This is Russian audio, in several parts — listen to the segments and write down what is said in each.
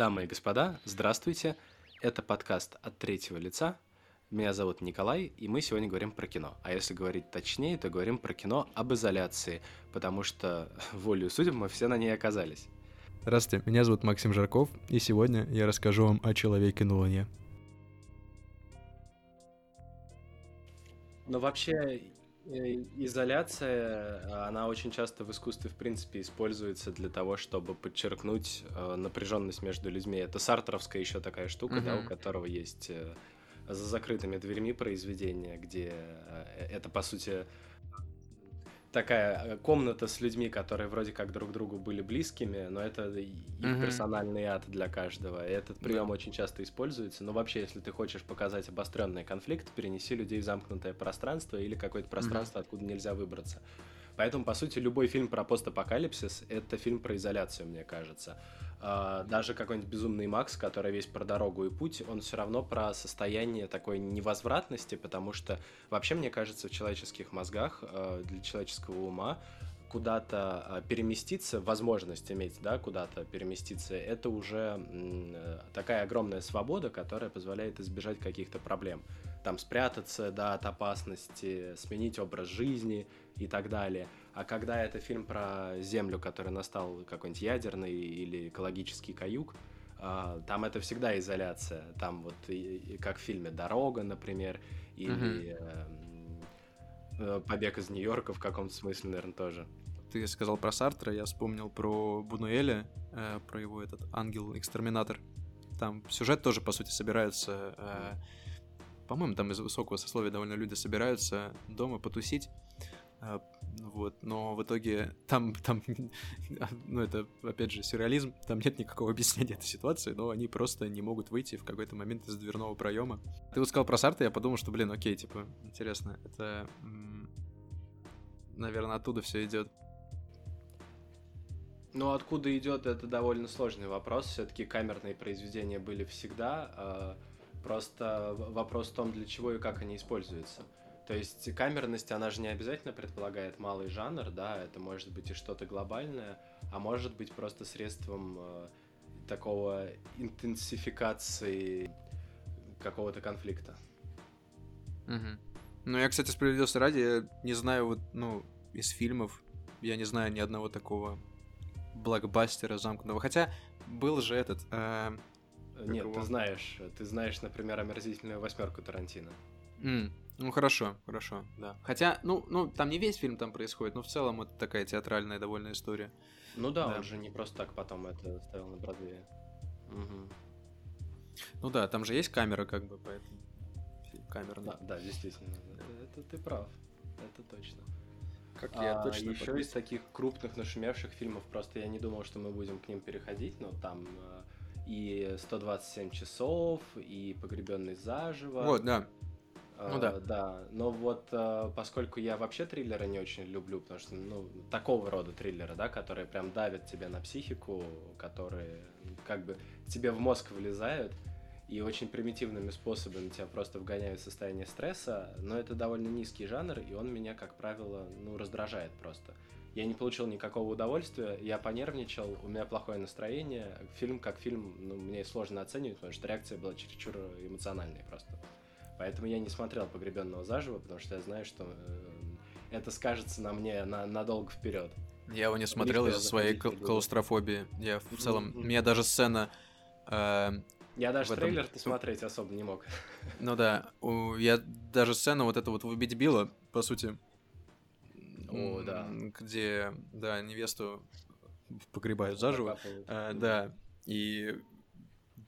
Дамы и господа, здравствуйте. Это подкаст от третьего лица. Меня зовут Николай, и мы сегодня говорим про кино. А если говорить точнее, то говорим про кино об изоляции, потому что волею судеб мы все на ней оказались. Здравствуйте, меня зовут Максим Жарков, и сегодня я расскажу вам о человеке на Луне. Но вообще изоляция, она очень часто в искусстве, в принципе, используется для того, чтобы подчеркнуть э, напряженность между людьми. Это сартровская еще такая штука, mm-hmm. да, у которого есть э, за закрытыми дверьми произведения, где э, это, по сути, такая э, комната с людьми, которые вроде как друг другу были близкими, но это их mm-hmm. персональный ад для каждого. И этот прием yeah. очень часто используется. Но вообще, если ты хочешь показать обостренный конфликт, перенеси людей в замкнутое пространство или какое-то пространство, mm-hmm. откуда нельзя выбраться. Поэтому, по сути, любой фильм про постапокалипсис — это фильм про изоляцию, мне кажется. А, даже какой-нибудь «Безумный Макс», который весь про дорогу и путь, он все равно про состояние такой невозвратности, потому что вообще, мне кажется, в человеческих мозгах, а, для человеческого ума, куда-то а, переместиться, возможность иметь, да, куда-то переместиться, это уже такая огромная свобода, которая позволяет избежать каких-то проблем. Там спрятаться, да, от опасности, сменить образ жизни и так далее – а когда это фильм про Землю, который настал какой-нибудь ядерный или экологический каюк, а, там это всегда изоляция. Там вот как в фильме «Дорога», например, или mm-hmm. «Побег из Нью-Йорка» в каком-то смысле, наверное, тоже. Ты сказал про Сартра, я вспомнил про Бунуэля, э, про его этот ангел-экстерминатор. Там сюжет тоже, по сути, собирается... Э, по-моему, там из высокого сословия довольно люди собираются дома потусить, вот, но в итоге там, там, ну это, опять же, сюрреализм, там нет никакого объяснения этой ситуации, но они просто не могут выйти в какой-то момент из дверного проема. Ты вот сказал про Сарта, я подумал, что, блин, окей, типа, интересно, это, наверное, оттуда все идет. Ну, откуда идет, это довольно сложный вопрос. Все-таки камерные произведения были всегда. А, просто вопрос в том, для чего и как они используются. То есть камерность, она же не обязательно предполагает малый жанр, да, это может быть и что-то глобальное, а может быть просто средством э, такого интенсификации какого-то конфликта. Угу. Ну, я, кстати, справедливости ради, я не знаю вот, ну, из фильмов, я не знаю ни одного такого блокбастера замкнутого. Хотя был же этот... Э, Нет, его? ты знаешь, ты знаешь, например, омерзительную восьмерку Тарантино. Mm. Ну хорошо, хорошо, да. Хотя, ну, ну, там не весь фильм там происходит, но в целом это такая театральная довольно история. Ну да, да. он же не просто так потом это ставил на Бродвее. Угу. Ну да, там же есть камера, как бы, поэтому камера. Да, да, действительно. Это, это ты прав. Это точно. Как я а, точно Еще из таких крупных нашумевших фильмов, просто я не думал, что мы будем к ним переходить, но там э, и 127 часов, и Погребенный заживо. Вот, да. Ну да. Uh, да, но вот uh, поскольку я вообще триллеры не очень люблю, потому что, ну, такого рода триллеры, да, которые прям давят тебе на психику, которые как бы тебе в мозг вылезают и очень примитивными способами тебя просто вгоняют в состояние стресса, но это довольно низкий жанр, и он меня, как правило, ну, раздражает просто. Я не получил никакого удовольствия, я понервничал, у меня плохое настроение. Фильм как фильм, ну, мне сложно оценивать, потому что реакция была чересчур эмоциональной просто. Поэтому я не смотрел «Погребенного заживо», потому что я знаю, что э, это скажется на мне на, надолго вперед. Я его не смотрел из-за своей клаустрофобии. Я в целом... Меня даже сцена... Э, я даже этом... трейлер-то смотреть особо не мог. Ну да, я даже сцену вот это вот «Убить Билла», по сути, о, да. Где, да, невесту погребают заживо. А, да. И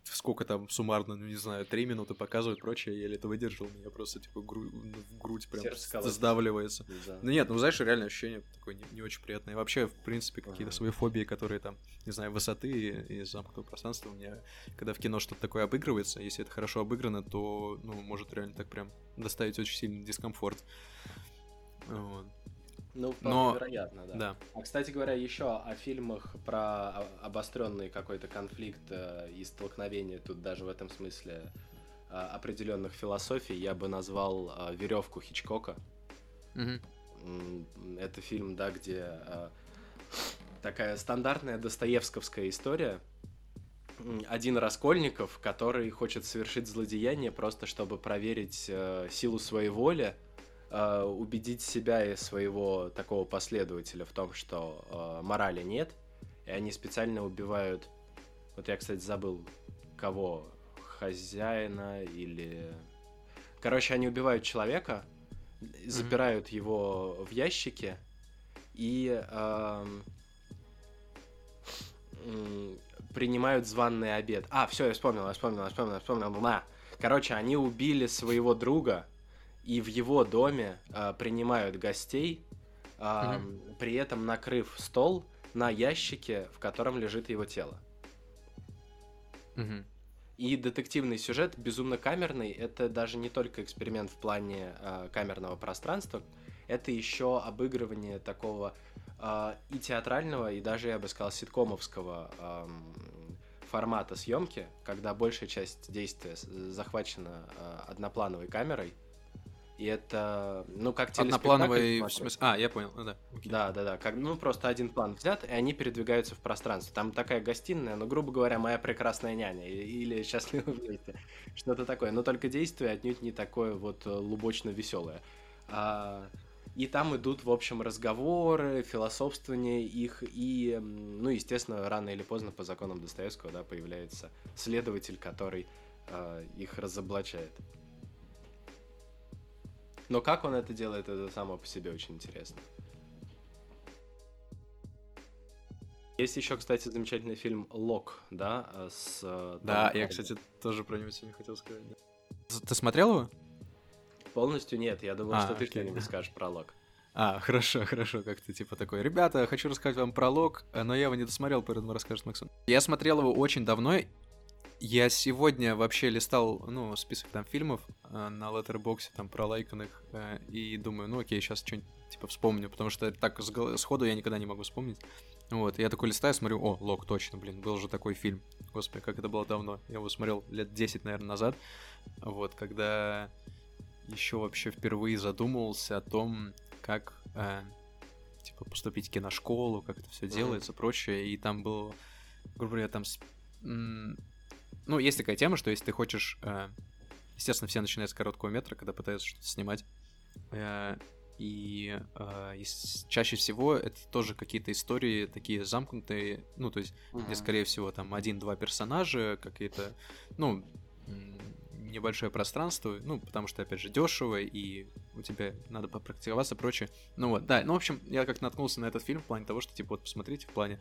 сколько там суммарно, ну не знаю, три минуты показывают, прочее, я еле это выдержал, меня просто типа гру... в грудь прям сдавливается. Да. Ну нет, ну знаешь, реально ощущение такое не, не очень приятное. И вообще, в принципе, какие-то ага. свои фобии, которые там, не знаю, высоты и, и замкнутого пространства у меня, когда в кино что-то такое обыгрывается, если это хорошо обыграно, то, ну, может реально так прям доставить очень сильный дискомфорт. Вот. Ну, Но... вероятно, да. да. А, кстати говоря, еще о фильмах про обостренный какой-то конфликт э, и столкновение тут даже в этом смысле э, определенных философий я бы назвал э, «Веревку Хичкока». Угу. Это фильм, да, где такая стандартная достоевсковская история, один Раскольников, который хочет совершить злодеяние просто чтобы проверить силу своей воли, э, убедить себя и своего такого последователя в том, что э, морали нет, и они специально убивают. Вот я, кстати, забыл, кого хозяина или. Короче, они убивают человека, запирают mm-hmm. его в ящике и э, принимают званный обед. А, все, я вспомнил, я вспомнил, я вспомнил, я вспомнил. На. Короче, они убили своего друга, и в его доме э, принимают гостей, э, mm-hmm. при этом накрыв стол на ящике, в котором лежит его тело. Mm-hmm. И детективный сюжет безумно камерный. Это даже не только эксперимент в плане э, камерного пространства, это еще обыгрывание такого э, и театрального, и даже, я бы сказал, ситкомовского э, формата съемки, когда большая часть действия захвачена э, одноплановой камерой. И это, ну, как Одноплановый, в смысле... А, я понял, ну да. Окей. Да, да, да. Как, ну, просто один план взят, и они передвигаются в пространстве. Там такая гостиная, ну, грубо говоря, моя прекрасная няня или счастливый вместе. Что-то такое. Но только действие отнюдь не такое вот э, лубочно веселое. А, и там идут, в общем, разговоры, философствование их, и, ну, естественно, рано или поздно по законам Достоевского, да, появляется следователь, который э, их разоблачает. Но как он это делает, это само по себе очень интересно. Есть еще, кстати, замечательный фильм Лок, да, с... Э, да, я, кстати, тоже про него сегодня хотел сказать. Ты смотрел его? Полностью нет, я думал, а, что ты что-нибудь скажешь про лог. А, хорошо, хорошо, как ты типа такой. Ребята, хочу рассказать вам про лог, но я его не досмотрел, поэтому расскажет Максим. Я смотрел его очень давно. Я сегодня вообще листал, ну, список там фильмов э, на Letterboxd, там пролайканных, э, и думаю, ну окей, сейчас что-нибудь типа вспомню, потому что так сходу я никогда не могу вспомнить. Вот, я такой листаю, смотрю, о, Лок, точно, блин, был же такой фильм. Господи, как это было давно. Я его смотрел лет 10, наверное, назад. Вот, когда еще вообще впервые задумывался о том, как э, типа поступить в киношколу, как это все mm-hmm. делается, прочее. И там был, грубо говоря, там, ну есть такая тема, что если ты хочешь, э, естественно, все начинают с короткого метра, когда пытаются что-то снимать. Э, и э, чаще всего это тоже какие-то истории такие замкнутые, ну, то есть, mm-hmm. где, скорее всего, там один-два персонажа, какие-то, ну, небольшое пространство, ну, потому что, опять же, дешево, и у тебя надо попрактиковаться, прочее. Ну вот, да, ну, в общем, я как-то наткнулся на этот фильм в плане того, что, типа, вот посмотрите, в плане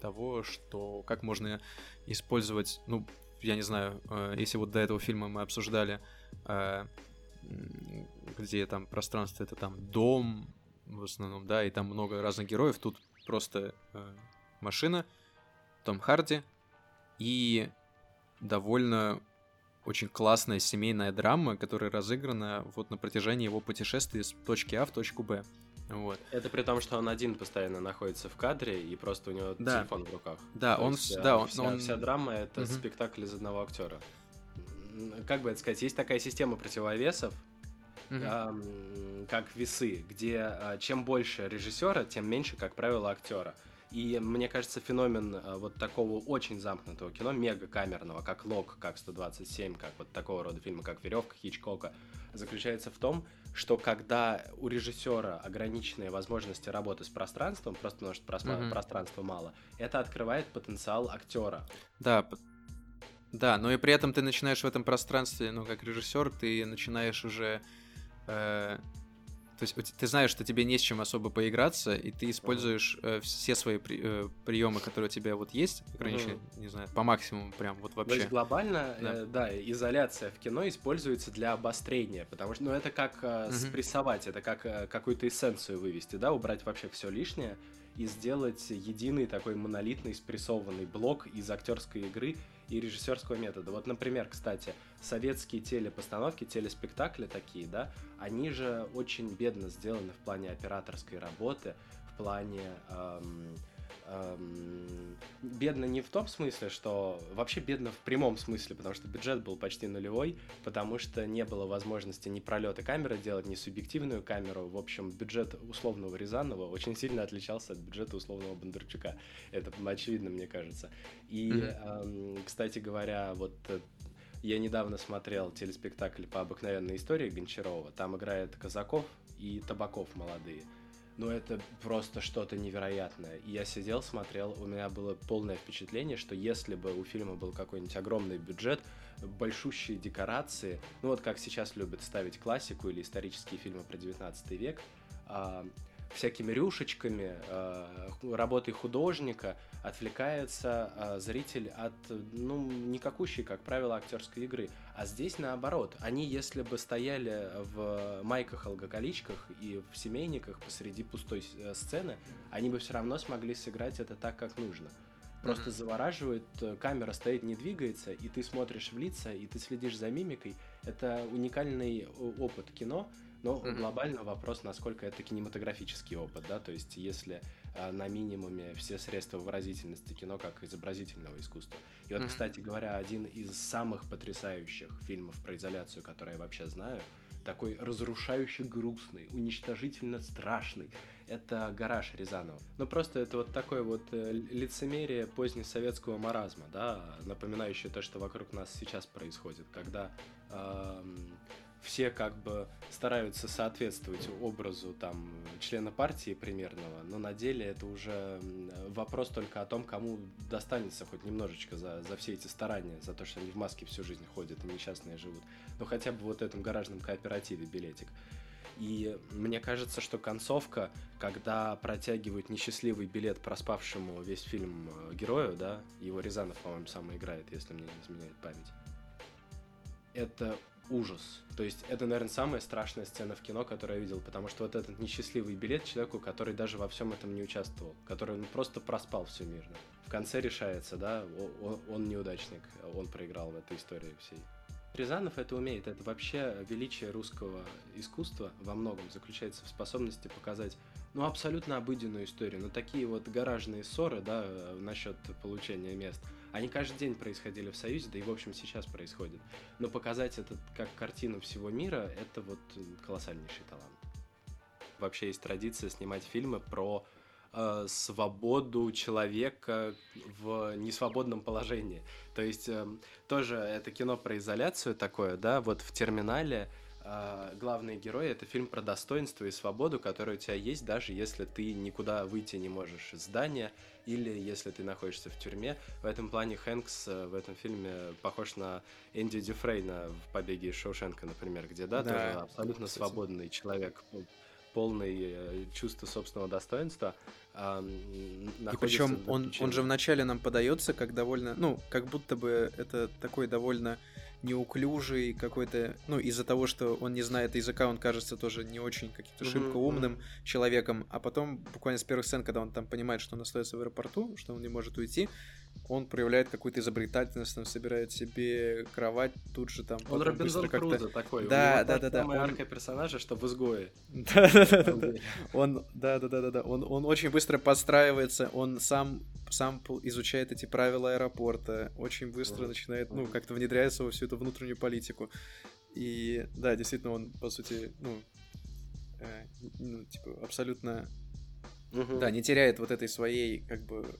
того, что как можно использовать, ну, я не знаю, э, если вот до этого фильма мы обсуждали, э, где там пространство, это там дом, в основном, да, и там много разных героев, тут просто э, машина, Том Харди и довольно очень классная семейная драма, которая разыграна вот на протяжении его путешествия с точки А в точку Б. Вот. Это при том, что он один постоянно находится в кадре и просто у него да. телефон в руках. Да, То он, есть, да, он, вся, он... вся драма это угу. спектакль из одного актера. Как бы это сказать, есть такая система противовесов, э, как весы, где э, чем больше режиссера, тем меньше, как правило, актера. И мне кажется, феномен э, вот такого очень замкнутого кино, мега камерного, как Лок, как 127, как вот такого рода фильмы, как Веревка Хичкока, заключается в том, что когда у режиссера ограниченные возможности работы с пространством, просто потому что mm-hmm. пространства мало, это открывает потенциал актера. Да, да, но и при этом ты начинаешь в этом пространстве, ну, как режиссер, ты начинаешь уже э, то есть ты знаешь, что тебе не с чем особо поиграться, и ты используешь э, все свои при, э, приемы, которые у тебя вот есть, ограничения, mm-hmm. не знаю, по максимуму прям вот вообще. То есть глобально, да. Э, да, изоляция в кино используется для обострения, потому что, ну, это как э, mm-hmm. спрессовать, это как э, какую-то эссенцию вывести, да, убрать вообще все лишнее и сделать единый такой монолитный спрессованный блок из актерской игры и режиссерского метода. Вот, например, кстати, советские телепостановки, телеспектакли такие, да, они же очень бедно сделаны в плане операторской работы, в плане эм, эм, бедно не в том смысле, что вообще бедно в прямом смысле, потому что бюджет был почти нулевой, потому что не было возможности ни пролета камеры делать, ни субъективную камеру. В общем, бюджет условного Рязанова очень сильно отличался от бюджета условного Бондарчука. Это очевидно, мне кажется. И, эм, кстати говоря, вот э, я недавно смотрел телеспектакль по обыкновенной истории Гончарова. Там играет Казаков и Табаков молодые. Ну, это просто что-то невероятное. И я сидел, смотрел, у меня было полное впечатление, что если бы у фильма был какой-нибудь огромный бюджет, большущие декорации, ну вот как сейчас любят ставить классику или исторические фильмы про 19 век, а, всякими рюшечками, э, работой художника отвлекается э, зритель от, ну, никакущей, как правило, актерской игры. А здесь наоборот. Они, если бы стояли в майках-алкоголичках и в семейниках посреди пустой э, сцены, они бы все равно смогли сыграть это так, как нужно. Просто mm-hmm. завораживает, камера стоит, не двигается, и ты смотришь в лица, и ты следишь за мимикой. Это уникальный опыт кино, но mm-hmm. глобально вопрос, насколько это кинематографический опыт, да, то есть если э, на минимуме все средства выразительности кино как изобразительного искусства. И вот, mm-hmm. кстати говоря, один из самых потрясающих фильмов про изоляцию, который я вообще знаю, такой разрушающий грустный, уничтожительно страшный. Это гараж Рязанова. Ну просто это вот такое вот э, лицемерие позднесоветского маразма, да, напоминающее то, что вокруг нас сейчас происходит, когда э, все как бы стараются соответствовать образу там члена партии примерного, но на деле это уже вопрос только о том, кому достанется хоть немножечко за, за все эти старания, за то, что они в маске всю жизнь ходят и несчастные живут. Ну хотя бы вот этом гаражном кооперативе билетик. И мне кажется, что концовка, когда протягивают несчастливый билет проспавшему весь фильм э, герою, да, его Рязанов, по-моему, сам играет, если мне не изменяет память. Это ужас. То есть это, наверное, самая страшная сцена в кино, которую я видел, потому что вот этот несчастливый билет человеку, который даже во всем этом не участвовал, который ну, просто проспал все мирно. В конце решается, да, он, он неудачник, он проиграл в этой истории всей. Рязанов это умеет. Это вообще величие русского искусства во многом заключается в способности показать ну, абсолютно обыденную историю. Но такие вот гаражные ссоры, да, насчет получения мест – они каждый день происходили в Союзе, да и в общем сейчас происходят. Но показать это как картину всего мира, это вот колоссальнейший талант. Вообще есть традиция снимать фильмы про э, свободу человека в несвободном положении. То есть э, тоже это кино про изоляцию такое, да, вот в терминале э, главный герой это фильм про достоинство и свободу, которая у тебя есть, даже если ты никуда выйти не можешь из здания, или если ты находишься в тюрьме. В этом плане Хэнкс э, в этом фильме похож на Энди Дюфрейна в «Побеге из Шоушенка», например, где, да, да тоже абсолютно кстати. свободный человек, полный э, чувства собственного достоинства. А, и причем он, он же вначале нам подается как довольно, ну, как будто бы это такой довольно неуклюжий какой-то, ну, из-за того, что он не знает языка, он кажется тоже не очень каким-то шибко умным mm-hmm. человеком, а потом буквально с первых сцен, когда он там понимает, что он остается в аэропорту, что он не может уйти, он проявляет какую-то изобретательность, он собирает себе кровать, тут же там... Он Робинзон Крузо такой. Да, да, да, да. Самая он... арка персонажа, что в изгое. Да, да, да, да. Он, да, да, да, да, да. Он, он очень быстро подстраивается, он сам сам изучает эти правила аэропорта, очень быстро начинает, ну, как-то внедряется во всю эту внутреннюю политику. И да, действительно, он, по сути, ну, э, ну типа, абсолютно, угу. да, не теряет вот этой своей, как бы,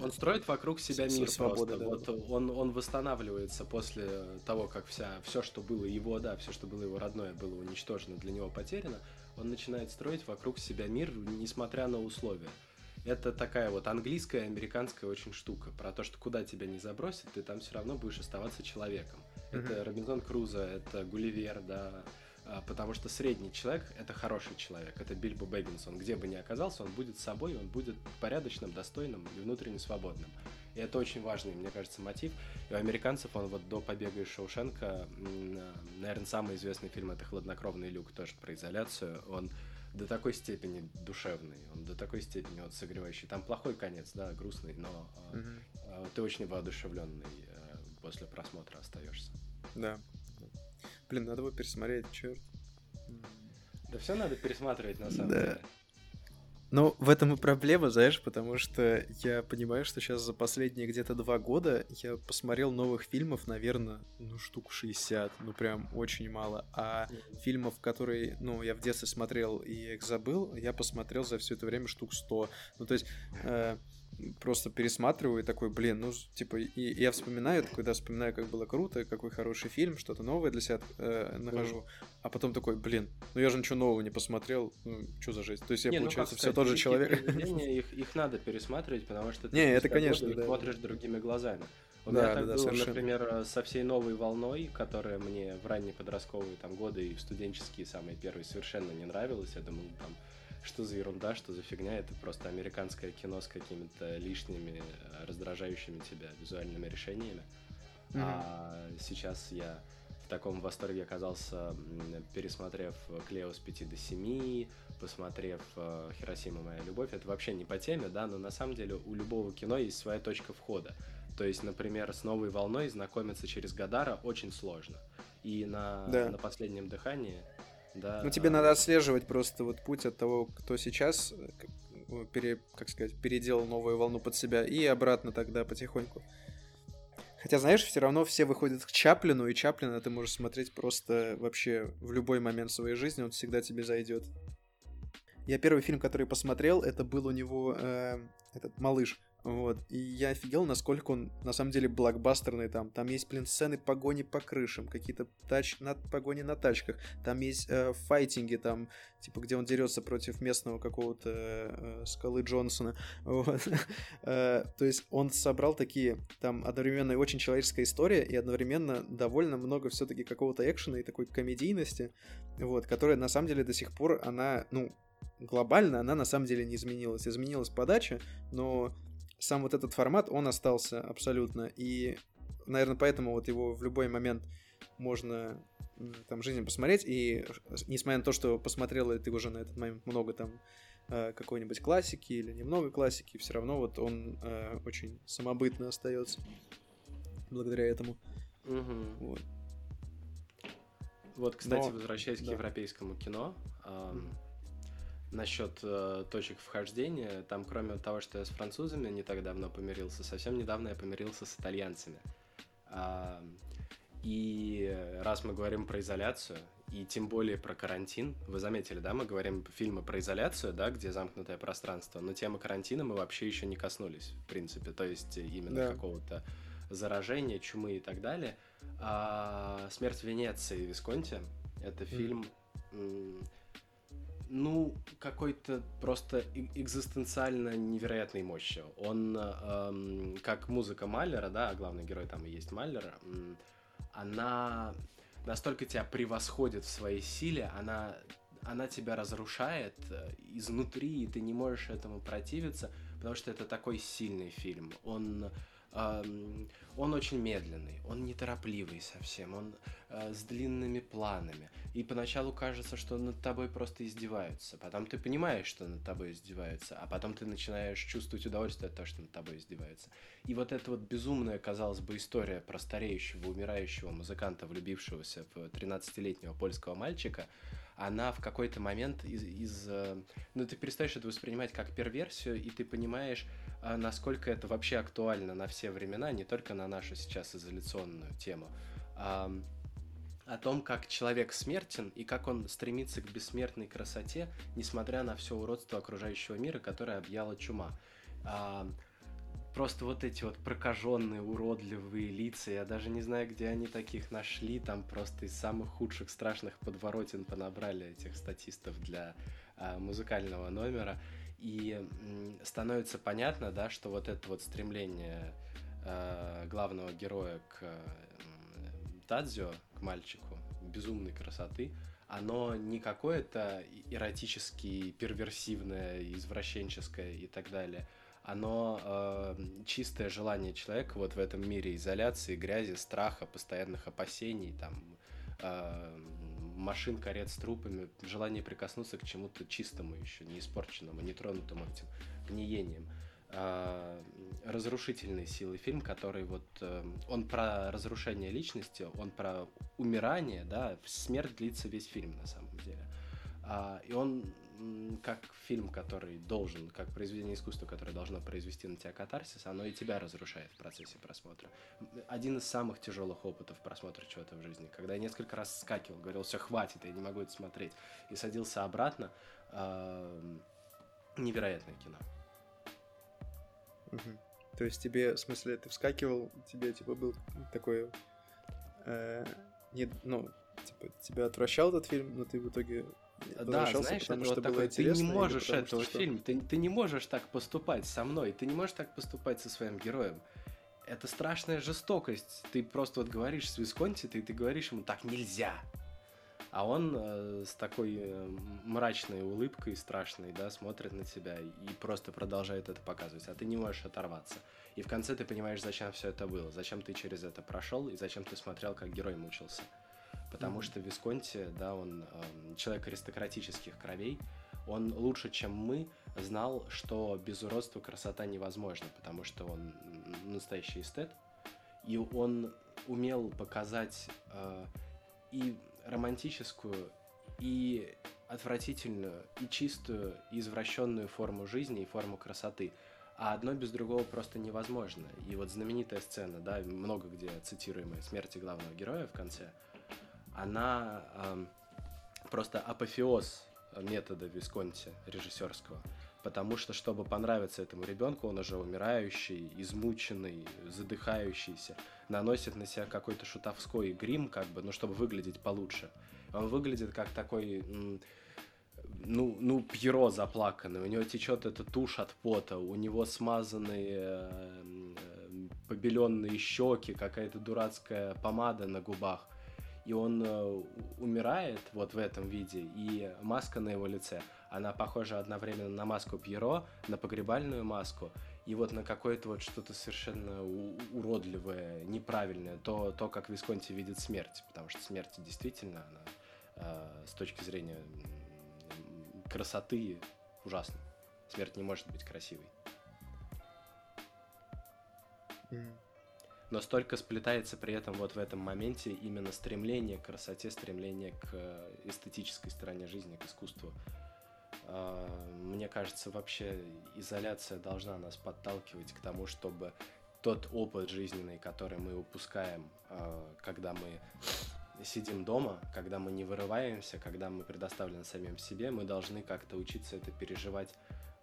он строит вокруг себя мир свободы, просто. Да, вот он, он восстанавливается после того, как вся, все, что было его, да, все, что было его родное, было уничтожено, для него потеряно. Он начинает строить вокруг себя мир, несмотря на условия это такая вот английская, американская очень штука. Про то, что куда тебя не забросят, ты там все равно будешь оставаться человеком. Mm-hmm. Это Робинзон Крузо, это Гулливер, да. А, потому что средний человек — это хороший человек. Это Бильбо Бэггинс. Он где бы ни оказался, он будет собой, он будет порядочным, достойным и внутренне свободным. И это очень важный, мне кажется, мотив. И у американцев он вот до побега из Шоушенка, наверное, самый известный фильм — это «Хладнокровный люк», тоже про изоляцию. Он до такой степени душевный, он до такой степени вот согревающий. Там плохой конец, да, грустный, но угу. ты очень воодушевленный э, после просмотра остаешься. Да. Блин, надо его пересмотреть, черт. Да все надо пересматривать на самом да. деле. Ну, в этом и проблема, знаешь, потому что я понимаю, что сейчас за последние где-то два года я посмотрел новых фильмов, наверное, ну, штук 60, ну, прям очень мало. А фильмов, которые, ну, я в детстве смотрел и их забыл, я посмотрел за все это время штук 100. Ну, то есть... Э, просто пересматриваю и такой, блин, ну, типа, и, и я вспоминаю, когда вспоминаю, как было круто, какой хороший фильм, что-то новое для себя э, нахожу, а потом такой, блин, ну я же ничего нового не посмотрел, ну, что за жизнь? То есть я, не, ну, получается, ну, все тот же человек. Их, их надо пересматривать, потому что ты не, это, конечно, да. смотришь другими глазами. У да, меня так да, было, совершенно. например, со всей новой волной, которая мне в ранние подростковые там годы и в студенческие самые первые совершенно не нравилась. Я думал, там, что за ерунда, что за фигня, это просто американское кино с какими-то лишними, э, раздражающими тебя визуальными решениями. Mm-hmm. А сейчас я в таком восторге оказался, пересмотрев Клео с 5 до 7, посмотрев э, Хиросима моя любовь. Это вообще не по теме, да, но на самом деле у любого кино есть своя точка входа. То есть, например, с новой волной знакомиться через Гадара очень сложно. И на, да. на последнем дыхании да. Ну, тебе надо отслеживать просто вот путь от того, кто сейчас, э, пере, как сказать, переделал новую волну под себя, и обратно тогда потихоньку. Хотя, знаешь, все равно все выходят к Чаплину, и Чаплина ты можешь смотреть просто вообще в любой момент своей жизни, он всегда тебе зайдет. Я первый фильм, который посмотрел, это был у него э, этот малыш. Вот. И я офигел, насколько он на самом деле блокбастерный там. Там есть, блин, сцены погони по крышам, какие-то тач... на... погони на тачках. Там есть э, файтинги, там, типа, где он дерется против местного какого-то э, скалы Джонсона. Вот. э, то есть он собрал такие, там, одновременно очень человеческая история и одновременно довольно много все-таки какого-то экшена и такой комедийности, вот, которая на самом деле до сих пор, она, ну, глобально она на самом деле не изменилась. Изменилась подача, но сам вот этот формат, он остался абсолютно. И, наверное, поэтому вот его в любой момент можно там жизнь посмотреть. И несмотря на то, что посмотрел ты уже на этот момент много там э, какой-нибудь классики или немного классики, все равно вот он э, очень самобытно остается благодаря этому. Угу. Вот. Вот, кстати, Но, возвращаясь да. к европейскому кино, эм, насчет э, точек вхождения, там кроме того, что я с французами не так давно помирился, совсем недавно я помирился с итальянцами. А, и раз мы говорим про изоляцию, и тем более про карантин, вы заметили, да, мы говорим фильмы про изоляцию, да, где замкнутое пространство, но темы карантина мы вообще еще не коснулись, в принципе, то есть именно да. какого-то заражения, чумы и так далее. А, «Смерть Венеции» Висконти — это mm. Ну, какой-то просто экзистенциально невероятной мощи. Он, эм, как музыка Маллера, да, а главный герой там и есть Маллер, она настолько тебя превосходит в своей силе, она, она тебя разрушает э, изнутри, и ты не можешь этому противиться, потому что это такой сильный фильм. Он он очень медленный, он неторопливый совсем, он э, с длинными планами. И поначалу кажется, что над тобой просто издеваются. Потом ты понимаешь, что над тобой издеваются, а потом ты начинаешь чувствовать удовольствие от того, что над тобой издеваются. И вот эта вот безумная, казалось бы, история про стареющего, умирающего музыканта, влюбившегося в 13-летнего польского мальчика, она в какой-то момент из, из... Э, ну, ты перестаешь это воспринимать как перверсию, и ты понимаешь, насколько это вообще актуально на все времена, не только на нашу сейчас изоляционную тему. А, о том, как человек смертен и как он стремится к бессмертной красоте, несмотря на все уродство окружающего мира, которое объяла чума. А, просто вот эти вот прокаженные, уродливые лица, я даже не знаю, где они таких нашли, там просто из самых худших, страшных подворотен понабрали этих статистов для а, музыкального номера, и становится понятно, да, что вот это вот стремление а, главного героя к а, Тадзио, к мальчику, безумной красоты, оно не какое-то эротически перверсивное, извращенческое и так далее, оно э, чистое желание человека вот в этом мире изоляции, грязи, страха, постоянных опасений, там, э, машин, карет с трупами, желание прикоснуться к чему-то чистому еще, не испорченному, не тронутому этим гниением. Э, разрушительной силы фильм, который вот э, он про разрушение личности, он про умирание, да, смерть длится весь фильм на самом деле. Э, и он как фильм, который должен, как произведение искусства, которое должно произвести на тебя катарсис, оно и тебя разрушает в процессе просмотра. Один из самых тяжелых опытов просмотра чего-то в жизни, когда я несколько раз скакивал, говорил, все, хватит, я не могу это смотреть, и садился обратно, э, невероятное кино. То есть тебе, в смысле, ты вскакивал, тебе типа был такой, э, не, ну, типа, тебя отвращал этот фильм, но ты в итоге да, знаешь, это вот такой, ты не можешь этого что, фильма, ты, ты не можешь так поступать со мной, ты не можешь так поступать со своим героем. Это страшная жестокость. Ты просто вот говоришь с Висконти, ты, ты говоришь ему так нельзя. А он э, с такой э, мрачной улыбкой страшной, да, смотрит на тебя и просто продолжает это показывать, а ты не можешь оторваться. И в конце ты понимаешь, зачем все это было, зачем ты через это прошел и зачем ты смотрел, как герой мучился потому mm-hmm. что Висконти, да, он э, человек аристократических кровей, он лучше, чем мы, знал, что без уродства красота невозможна, потому что он настоящий эстет, и он умел показать э, и романтическую, и отвратительную, и чистую, и извращенную форму жизни и форму красоты. А одно без другого просто невозможно. И вот знаменитая сцена, да, много где цитируемая смерти главного героя в конце – она э, просто апофеоз метода Висконти режиссерского. Потому что, чтобы понравиться этому ребенку, он уже умирающий, измученный, задыхающийся, наносит на себя какой-то шутовской грим, как бы, ну, чтобы выглядеть получше. Он выглядит как такой, ну, ну, Пьеро заплаканный, у него течет эта тушь от пота, у него смазанные э, побеленные щеки, какая-то дурацкая помада на губах и он э, умирает вот в этом виде, и маска на его лице, она похожа одновременно на маску Пьеро, на погребальную маску, и вот на какое-то вот что-то совершенно уродливое, неправильное, то, то, как Висконти видит смерть, потому что смерть действительно, она э, с точки зрения красоты ужасна. Смерть не может быть красивой. Mm но столько сплетается при этом вот в этом моменте именно стремление к красоте, стремление к э, эстетической стороне жизни, к искусству. А, мне кажется, вообще изоляция должна нас подталкивать к тому, чтобы тот опыт жизненный, который мы упускаем, а, когда мы сидим дома, когда мы не вырываемся, когда мы предоставлены самим себе, мы должны как-то учиться это переживать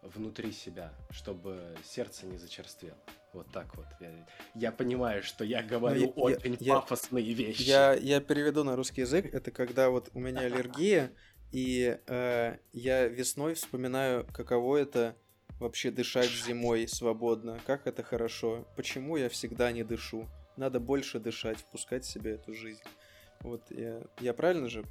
внутри себя, чтобы сердце не зачерствело. Вот так вот. Я, я понимаю, что я говорю ну, я, очень я, пафосные вещи. Я, я переведу на русский язык. Это когда вот у меня аллергия, и э, я весной вспоминаю, каково это вообще дышать зимой свободно. Как это хорошо. Почему я всегда не дышу? Надо больше дышать, впускать в себя эту жизнь. Вот я, я правильно же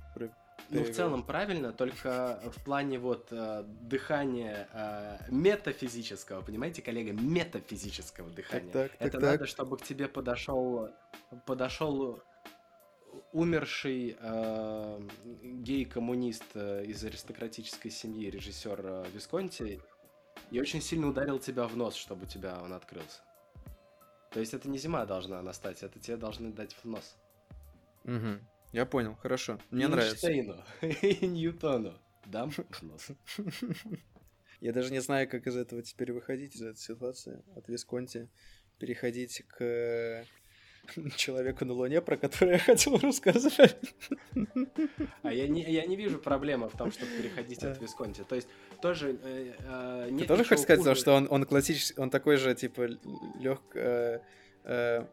ну, в целом правильно, только в плане вот э, дыхания э, метафизического, понимаете, коллега, метафизического дыхания. Так, так, Это так, надо, так. чтобы к тебе подошел подошел умерший э, гей-коммунист э, из аристократической семьи, режиссер э, Висконти, и очень сильно ударил тебя в нос, чтобы у тебя он открылся. То есть это не зима должна настать, это тебе должны дать в нос. Угу. Я понял, хорошо. Мне нравится. и Ньютону. Дам нос. Я даже не знаю, как из этого теперь выходить, из этой ситуации, от Висконти, переходить к человеку на Луне, про который я хотел рассказать. А я не, я не вижу проблемы в том, чтобы переходить от Висконти. То есть тоже... Э, э, Ты тоже хочешь сказать, что он, он классический, он такой же, типа, лег... Э, э,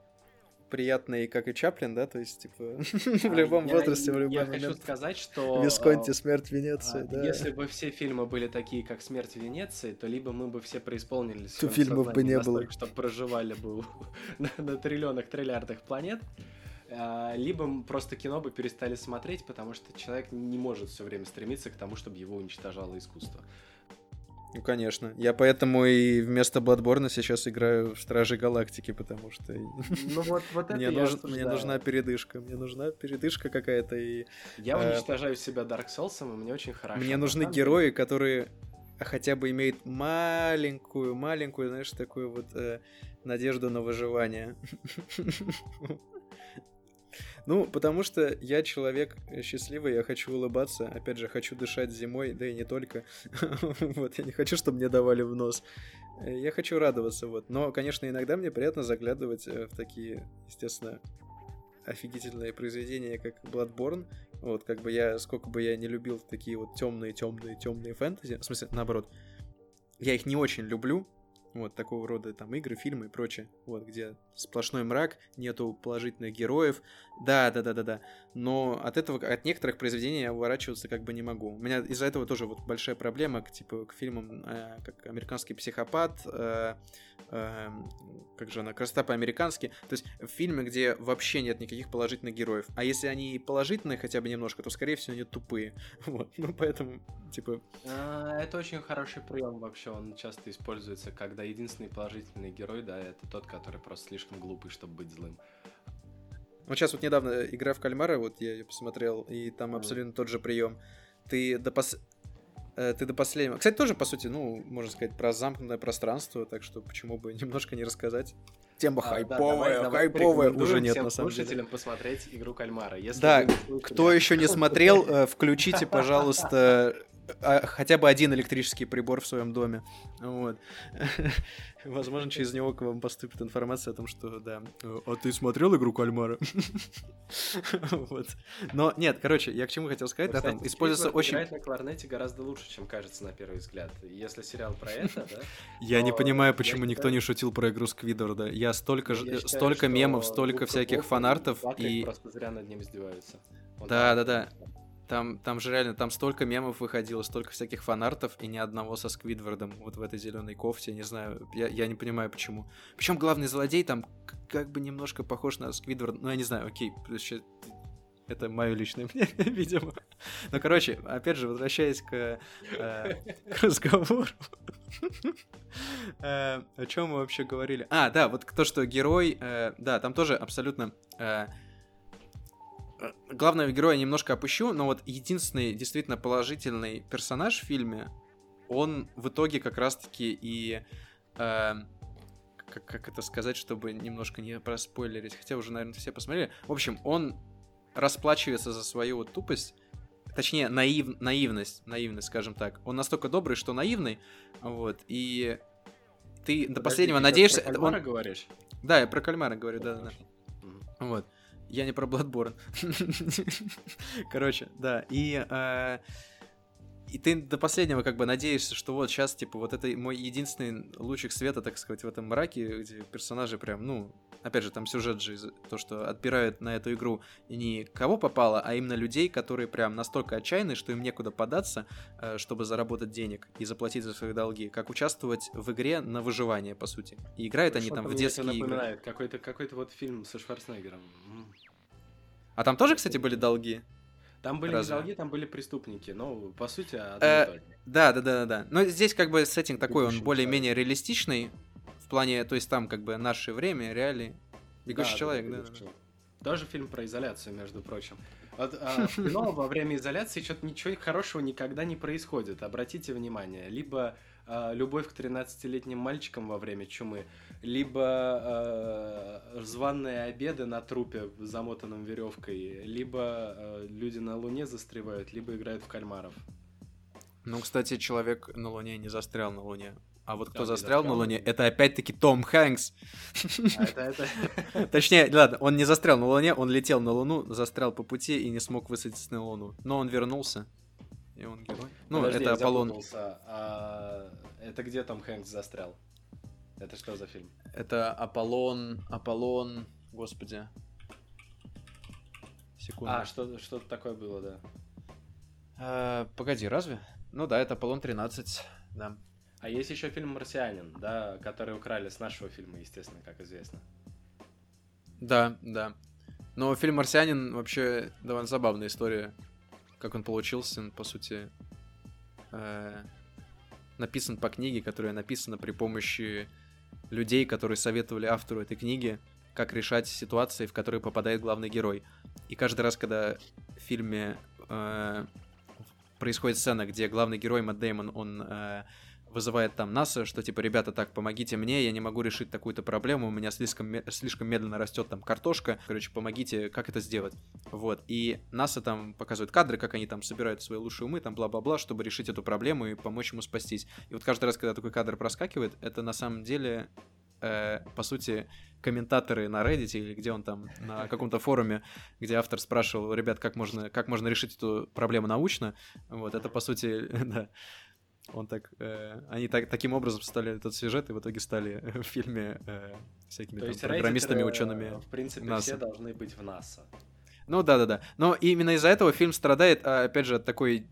приятный, как и Чаплин, да, то есть, типа, в любом возрасте, в любой момент. Я хочу сказать, что... Висконти, «Смерть Венеции», да. Если бы все фильмы были такие, как «Смерть Венеции», то либо мы бы все преисполнились... То фильмов бы не было. Что проживали бы на триллионах, триллиардах планет, а, либо просто кино бы перестали смотреть, потому что человек не может все время стремиться к тому, чтобы его уничтожало искусство. Ну, конечно. Я поэтому и вместо Bloodborne сейчас играю в Стражи Галактики, потому что... Ну вот, вот это мне, нуж... мне нужна передышка. Мне нужна передышка какая-то и... Я э... уничтожаю себя Dark Souls, и мне очень хорошо. Мне нужны правда? герои, которые хотя бы имеют маленькую, маленькую, знаешь, такую вот э, надежду на выживание. Ну, потому что я человек счастливый, я хочу улыбаться, опять же, хочу дышать зимой, да и не только. Вот, я не хочу, чтобы мне давали в нос. Я хочу радоваться, вот. Но, конечно, иногда мне приятно заглядывать э, в такие, естественно, офигительные произведения, как Bloodborne. Вот, как бы я, сколько бы я не любил такие вот темные, темные, темные фэнтези, в смысле, наоборот, я их не очень люблю, вот такого рода там игры, фильмы и прочее. Вот, где сплошной мрак, нету положительных героев. Да, да, да, да, да. Но от этого, от некоторых произведений я уворачиваться как бы не могу. У меня из-за этого тоже вот большая проблема к, типа, к фильмам, э, как «Американский психопат», э, э, как же она, «Красота по-американски». То есть в фильме, где вообще нет никаких положительных героев. А если они положительные хотя бы немножко, то, скорее всего, они тупые. Вот, ну поэтому, типа... А, это очень хороший прием вообще, он часто используется, когда единственный положительный герой, да, это тот, который просто слишком глупый, чтобы быть злым. Вот сейчас вот недавно игра в кальмара, вот я ее посмотрел, и там абсолютно тот же прием. Ты до пос... Э, ты до последнего... Кстати, тоже, по сути, ну, можно сказать, про замкнутое пространство, так что почему бы немножко не рассказать. Тема а, хайповая, да, давай, хайповая уже нет, на самом деле. слушателям посмотреть игру кальмара. Если да, кто еще не смотрел, э, включите, пожалуйста, хотя бы один электрический прибор в своем доме. Вот. Возможно, через него к вам поступит информация о том, что да. А ты смотрел игру кальмара? вот. Но нет, короче, я к чему хотел сказать, да, там используется очень. Играть на кларнете гораздо лучше, чем кажется на первый взгляд. Если сериал про это, да. Я не понимаю, почему никто не шутил про игру Сквидварда. Я столько столько мемов, столько всяких фанартов и. Просто зря над ним издеваются. Да, да, да. Там, там же реально, там столько мемов выходило, столько всяких фанартов, и ни одного со Сквидвардом вот в этой зеленой кофте, не знаю, я, я не понимаю почему. Причем главный злодей там как бы немножко похож на Сквидвард, ну я не знаю, окей, это мое личное мнение, видимо. Но, короче, опять же, возвращаясь к, э, к разговору. э, о чем мы вообще говорили? А, да, вот то, что герой, э, да, там тоже абсолютно э, главного героя немножко опущу, но вот единственный действительно положительный персонаж в фильме, он в итоге как раз-таки и... Э, как, как это сказать, чтобы немножко не проспойлерить, хотя уже, наверное, все посмотрели. В общем, он расплачивается за свою вот тупость, точнее, наив, наивность, наивность, скажем так. Он настолько добрый, что наивный, вот, и ты Подожди, до последнего ты надеешься... Про кальмара он... говоришь? Да, я про кальмара говорю, да-да-да. Вот. Я не про Bloodborne. Короче, да. И, э, и ты до последнего как бы надеешься, что вот сейчас, типа, вот это мой единственный лучик света, так сказать, в этом мраке, где персонажи прям, ну, опять же, там сюжет же, то, что отбирают на эту игру не кого попало, а именно людей, которые прям настолько отчаянные, что им некуда податься, э, чтобы заработать денег и заплатить за свои долги, как участвовать в игре на выживание, по сути. И играют они там в детские игры. Какой-то какой-то вот фильм со Шварценеггером. А там тоже, кстати, были долги? Там были Разве? не долги, там были преступники, но по сути э, Да, да, да, да. Но здесь как бы сеттинг такой, он более-менее реалистичный, в плане, то есть там как бы наше время, реалии. Бегущий да, человек, да, да, да. Тоже фильм про изоляцию, между прочим. Вот, а, в кино во время изоляции что-то ничего хорошего никогда не происходит. Обратите внимание. Либо а, любовь к 13-летним мальчикам во время чумы, либо а, званные обеды на трупе, замотанном веревкой, либо а, люди на Луне застревают, либо играют в кальмаров. Ну, кстати, человек на Луне не застрял на Луне. А вот кто застрял на Луне, это опять-таки Том Хэнкс. А это, это... Точнее, ладно, он не застрял на Луне, он летел на Луну, застрял по пути и не смог высадиться на Луну. Но он вернулся. И он герой. Ну, Подожди, это Аполлон. А, это где Том Хэнкс застрял? Это что за фильм? Это Аполлон, Аполлон, господи. Секунду. А, что, что-то такое было, да. А, погоди, разве? Ну да, это Аполлон 13, да. А есть еще фильм «Марсианин», да, который украли с нашего фильма, естественно, как известно. Да, да. Но фильм «Марсианин» вообще довольно забавная история. Как он получился, по сути, э, написан по книге, которая написана при помощи людей, которые советовали автору этой книги, как решать ситуации, в которые попадает главный герой. И каждый раз, когда в фильме э, происходит сцена, где главный герой Мэтт Дэймон, он э, вызывает там НАСА, что типа, ребята, так, помогите мне, я не могу решить такую-то проблему, у меня слишком, слишком медленно растет там картошка, короче, помогите, как это сделать. Вот, и НАСА там показывает кадры, как они там собирают свои лучшие умы, там бла-бла-бла, чтобы решить эту проблему и помочь ему спастись. И вот каждый раз, когда такой кадр проскакивает, это на самом деле э, по сути, комментаторы на Reddit или где он там, на каком-то форуме, где автор спрашивал, ребят, как можно, как можно решить эту проблему научно, вот, это, по сути, да, он так, э, они так, таким образом составляли этот сюжет и в итоге стали в фильме э, всякими там, программистами, учеными. В принципе, NASA. все должны быть в НАСА. Ну да, да, да. Но именно из-за этого фильм страдает, а, опять же, от такой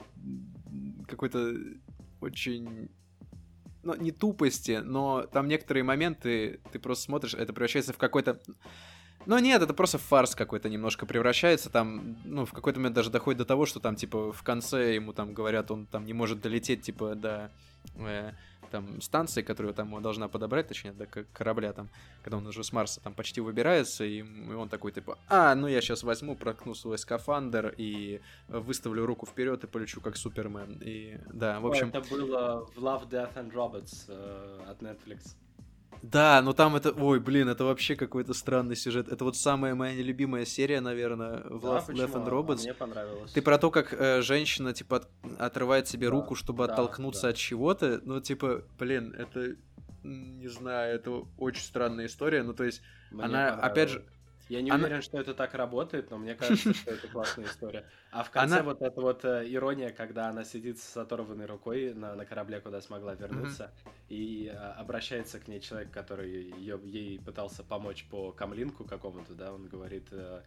какой-то очень ну, не тупости, но там некоторые моменты ты просто смотришь, это превращается в какой-то... Ну нет, это просто фарс какой-то немножко превращается, там, ну, в какой-то момент даже доходит до того, что там, типа, в конце ему там говорят, он там не может долететь, типа, до э, там станции, которую там должна подобрать, точнее, до корабля там, когда он уже с Марса там почти выбирается, и, и он такой типа, а, ну я сейчас возьму, проткну свой скафандр и выставлю руку вперед и полечу как Супермен. И да, в общем. Это было в Love, Death and Robots э, от Netflix. Да, но там это... Ой, блин, это вообще какой-то странный сюжет. Это вот самая моя нелюбимая серия, наверное, в да, Love, Death and Robots. А мне понравилось. Ты про то, как э, женщина, типа, от... отрывает себе да, руку, чтобы да, оттолкнуться да. от чего-то. Ну, типа, блин, это... Не знаю, это очень странная история. Ну, то есть, мне она, опять же я не она... уверен, что это так работает, но мне кажется, что это классная история. А в конце она... вот эта вот э, ирония, когда она сидит с оторванной рукой на, на корабле, куда смогла вернуться, mm-hmm. и а, обращается к ней человек, который ее, ей пытался помочь по камлинку какому-то, да, он говорит, uh,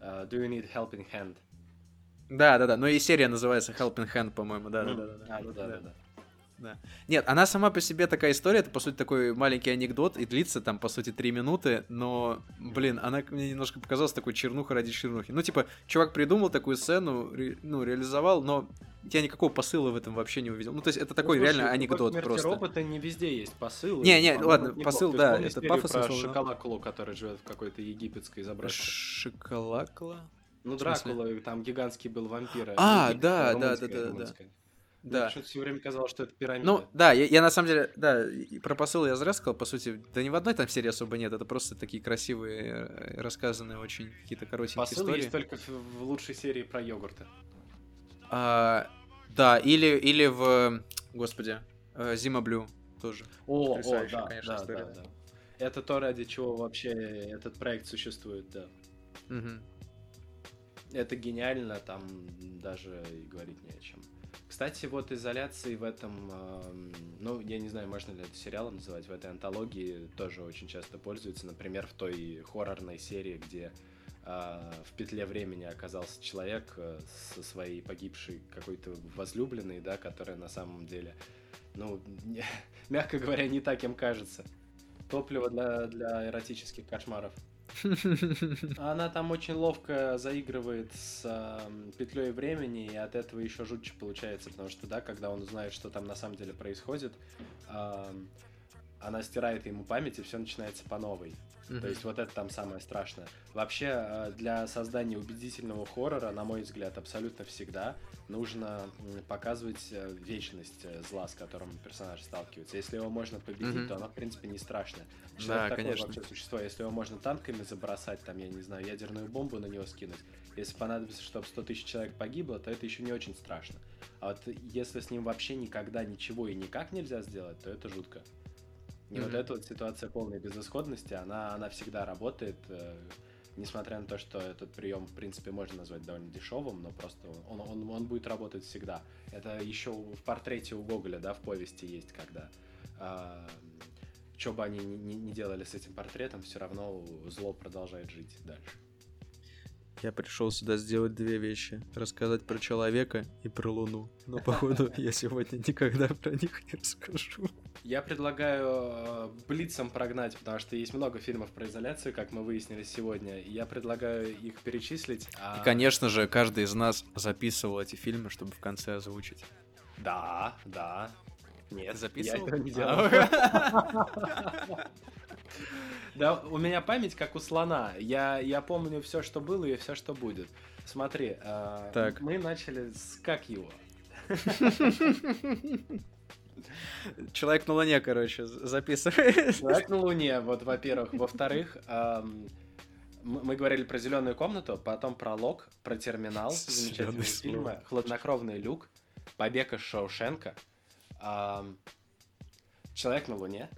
uh, do you need helping hand? Да, да, да. Ну и серия называется Helping Hand, по-моему, да, да, да, да. А, да, да, да. Да. Нет, она сама по себе такая история, это, по сути, такой маленький анекдот, и длится там, по сути, три минуты, но, блин, она мне немножко показалась такой чернуха ради чернухи. Ну, типа, чувак придумал такую сцену, ре, ну, реализовал, но я никакого посыла в этом вообще не увидел. Ну, то есть, это такой ну, слушай, реально анекдот просто. робота не везде есть посыл. Не, не, ладно, не посыл, да, это пафосный про Шоколаклу, который живет в какой-то египетской заброшке. Шоколакла? Ну, Дракула, там гигантский был вампир. А, да, да, да, да, да. Да. Мне все время казалось, что это пирамида. Ну, да, я, я на самом деле, да, про посыл я зря сказал, по сути, да ни в одной там серии особо нет, это просто такие красивые, э, рассказанные очень какие-то коротенькие посыл истории. есть только в, лучшей серии про йогурты. А, да, или, или в, господи, э, Зима Блю тоже. О, о да, конечно, да, история. да, да. Это то, ради чего вообще этот проект существует, да. Угу. Это гениально, там даже и говорить не о чем. Кстати, вот изоляции в этом, ну, я не знаю, можно ли это сериалом называть, в этой антологии тоже очень часто пользуются. Например, в той хоррорной серии, где а, в петле времени оказался человек э, со своей погибшей какой-то возлюбленной, да, которая на самом деле, ну, не, мягко говоря, не так им кажется. Топливо для, для эротических кошмаров. Она там очень ловко заигрывает с э, петлей времени, и от этого еще жутче получается, потому что, да, когда он узнает, что там на самом деле происходит, э, она стирает ему память, и все начинается по новой. Mm-hmm. То есть вот это там самое страшное. Вообще, э, для создания убедительного хоррора, на мой взгляд, абсолютно всегда нужно показывать э, вечность э, зла, с которым персонаж сталкивается. Если его можно победить, mm-hmm. то оно, в принципе, не страшно. Что да, такое конечно. вообще существо? Если его можно танками забросать, там, я не знаю, ядерную бомбу на него скинуть, если понадобится, чтобы 100 тысяч человек погибло, то это еще не очень страшно. А вот если с ним вообще никогда ничего и никак нельзя сделать, то это жутко. И mm-hmm. вот эта вот ситуация полной безысходности, она, она всегда работает, э, несмотря на то, что этот прием, в принципе, можно назвать довольно дешевым, но просто он, он, он будет работать всегда. Это еще в портрете у Гоголя, да, в повести есть, когда э, что бы они ни, ни делали с этим портретом, все равно зло продолжает жить дальше. Я пришел сюда сделать две вещи. Рассказать про человека и про Луну. Но, походу, я сегодня никогда про них не расскажу. Я предлагаю э, блицом прогнать, потому что есть много фильмов про изоляцию, как мы выяснили сегодня. Я предлагаю их перечислить. А... И, конечно же, каждый из нас записывал эти фильмы, чтобы в конце озвучить. Да, да. Нет, записывал? Я этого не делал. Да, у меня память как у слона. Я, я помню все, что было и все, что будет. Смотри, э, так. мы начали с как его. Человек на Луне, короче, записывай. Человек на Луне, вот, во-первых. Во-вторых, мы говорили про зеленую комнату, потом про Лок, про терминал, замечательные фильмы, Хладнокровный люк, Побег из Шоушенка, Человек на Луне,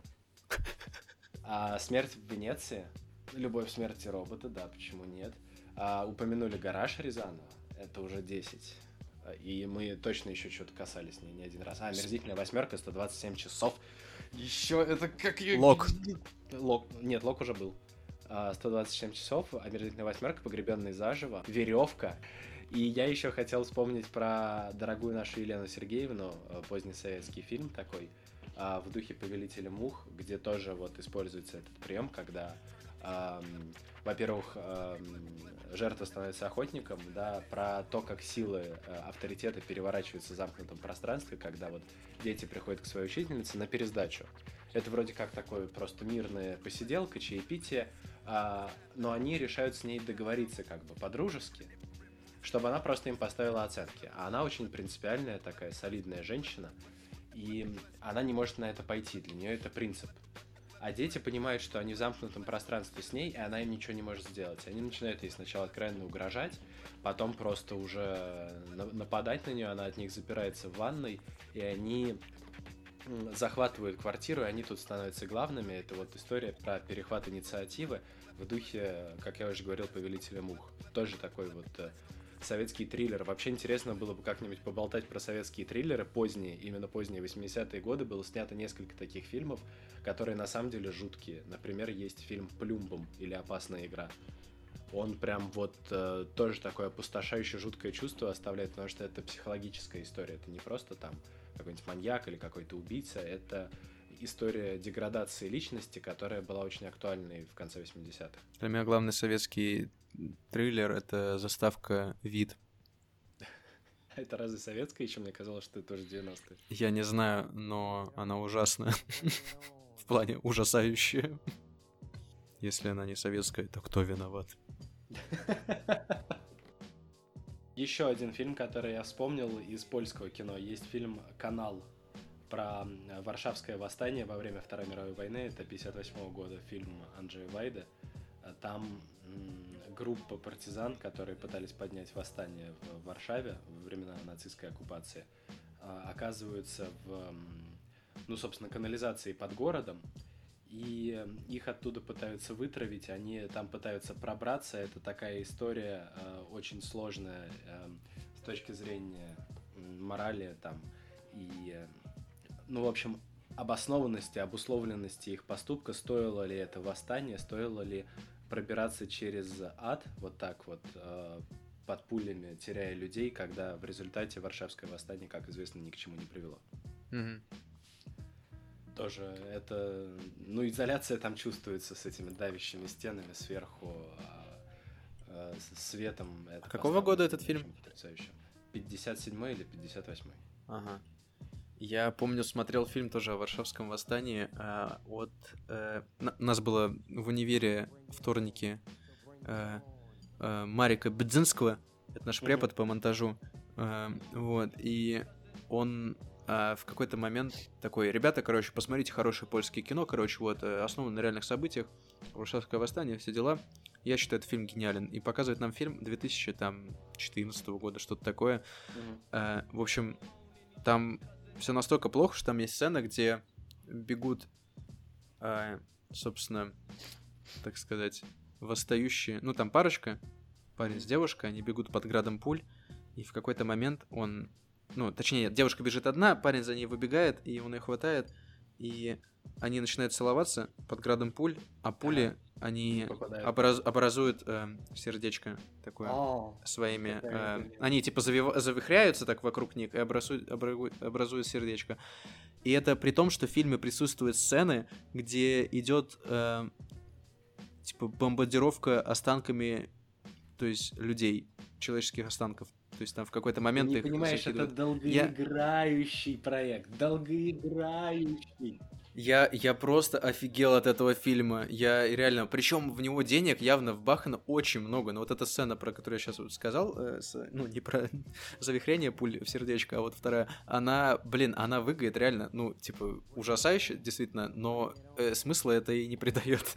а, Смерть в Венеции, Любовь смерти робота, да, почему нет. А, упомянули гараж Рязанова, это уже 10. И мы точно еще что-то касались не, не один раз. А, мерзительная восьмерка, 127 часов. Еще это как... Лок. Лок. Нет, Лок уже был. 127 а, часов, омерзительная восьмерка, погребенный заживо, веревка. И я еще хотел вспомнить про дорогую нашу Елену Сергеевну, э, поздний советский фильм такой, в духе Повелителя мух, где тоже вот используется этот прием, когда, во-первых, жертва становится охотником, да, про то, как силы э, авторитета переворачиваются в замкнутом пространстве, когда вот дети приходят к своей учительнице на пересдачу. Это вроде как такое просто мирная посиделка, чаепитие, а, но они решают с ней договориться как бы по-дружески, чтобы она просто им поставила оценки. А она очень принципиальная, такая солидная женщина, и она не может на это пойти, для нее это принцип. А дети понимают, что они в замкнутом пространстве с ней, и она им ничего не может сделать. Они начинают ей сначала откровенно угрожать, потом просто уже нападать на нее, она от них запирается в ванной, и они захватывают квартиру, и они тут становятся главными. Это вот история про перехват инициативы в духе, как я уже говорил, Повелителя Мух. Тоже такой вот э, советский триллер. Вообще интересно было бы как-нибудь поболтать про советские триллеры поздние, именно поздние 80-е годы. Было снято несколько таких фильмов, которые на самом деле жуткие. Например, есть фильм «Плюмбом» или «Опасная игра». Он прям вот э, тоже такое опустошающее, жуткое чувство оставляет, потому что это психологическая история. Это не просто там какой-нибудь маньяк или какой-то убийца, это история деградации личности, которая была очень актуальной в конце 80-х. Для меня главный советский триллер — это заставка «Вид». Это разве советская еще? Мне казалось, что это тоже 90-е. Я не знаю, но она ужасная. В плане ужасающая. Если она не советская, то кто виноват? Еще один фильм, который я вспомнил из польского кино. Есть фильм «Канал» про Варшавское восстание во время Второй мировой войны. Это 58 года фильм Анджея Вайда. Там группа партизан, которые пытались поднять восстание в Варшаве во времена нацистской оккупации, а, оказываются в, ну, собственно, канализации под городом, и их оттуда пытаются вытравить, они там пытаются пробраться. Это такая история э, очень сложная э, с точки зрения морали там и, ну, в общем, обоснованности, обусловленности их поступка, стоило ли это восстание, стоило ли пробираться через ад вот так вот э, под пулями, теряя людей, когда в результате Варшавское восстание, как известно, ни к чему не привело. Mm-hmm тоже это, ну, изоляция там чувствуется с этими давящими стенами сверху, а, а, с светом. Это а какого года этот фильм? Потрясающе. 57 или 58 Ага. Я помню, смотрел фильм тоже о Варшавском восстании. А, от, э, нас было в универе вторники э, э, Марика Бедзинского, это наш препод по монтажу. Э, вот, и он а, в какой-то момент такой, ребята, короче, посмотрите хорошее польское кино, короче, вот, э, основано на реальных событиях, Варшавское восстание, все дела. Я считаю, этот фильм гениален. И показывает нам фильм 2014 года, что-то такое. Mm-hmm. В общем, там все настолько плохо, что там есть сцена, где бегут, а, собственно, так сказать, восстающие, ну там парочка, парень с девушкой, они бегут под градом пуль, и в какой-то момент он ну, точнее, девушка бежит одна, парень за ней выбегает, и он ее хватает, и они начинают целоваться под градом пуль, а пули, ага. они образ, образуют э, сердечко такое О, своими... Э, они типа завив... завихряются так вокруг них и образуют, образуют сердечко. И это при том, что в фильме присутствуют сцены, где идет э, типа бомбардировка останками, то есть людей, человеческих останков. То есть там в какой-то момент Ты не понимаешь, закидывают. это долгоиграющий Я... проект, долгоиграющий. Я, я просто офигел от этого фильма. Я реально... Причем в него денег явно вбахано очень много. Но вот эта сцена, про которую я сейчас вот сказал, э, с, ну, не про завихрение пуль в сердечко, а вот вторая, она, блин, она выглядит реально, ну, типа, ужасающе, действительно, но э, смысла это и не придает.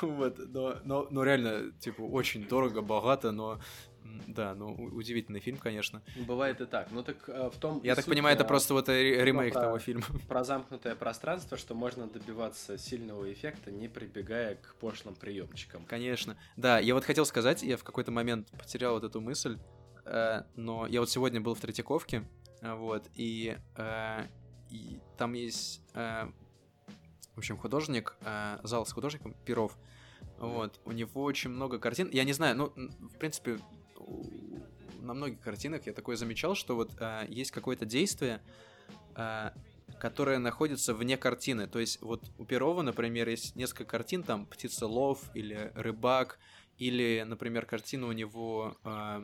Вот, но, но реально, типа, очень дорого, богато, но да, ну удивительный фильм, конечно. Бывает и так. Ну так э, в том. Я так понимаю, это просто вот ремейк того фильма. Про замкнутое пространство, что можно добиваться сильного эффекта, не прибегая к пошлым приемчикам. Конечно. Да, я вот хотел сказать, я в какой-то момент потерял вот эту мысль, э, но я вот сегодня был в Третьяковке, э, вот, и, и там есть, в общем, художник, зал с художником Перов. Вот, у него очень много картин. Я не знаю, ну, в принципе, на многих картинах я такое замечал, что вот а, есть какое-то действие, а, которое находится вне картины. То есть вот у Перова, например, есть несколько картин, там «Птица лов» или «Рыбак», или, например, картина у него... А,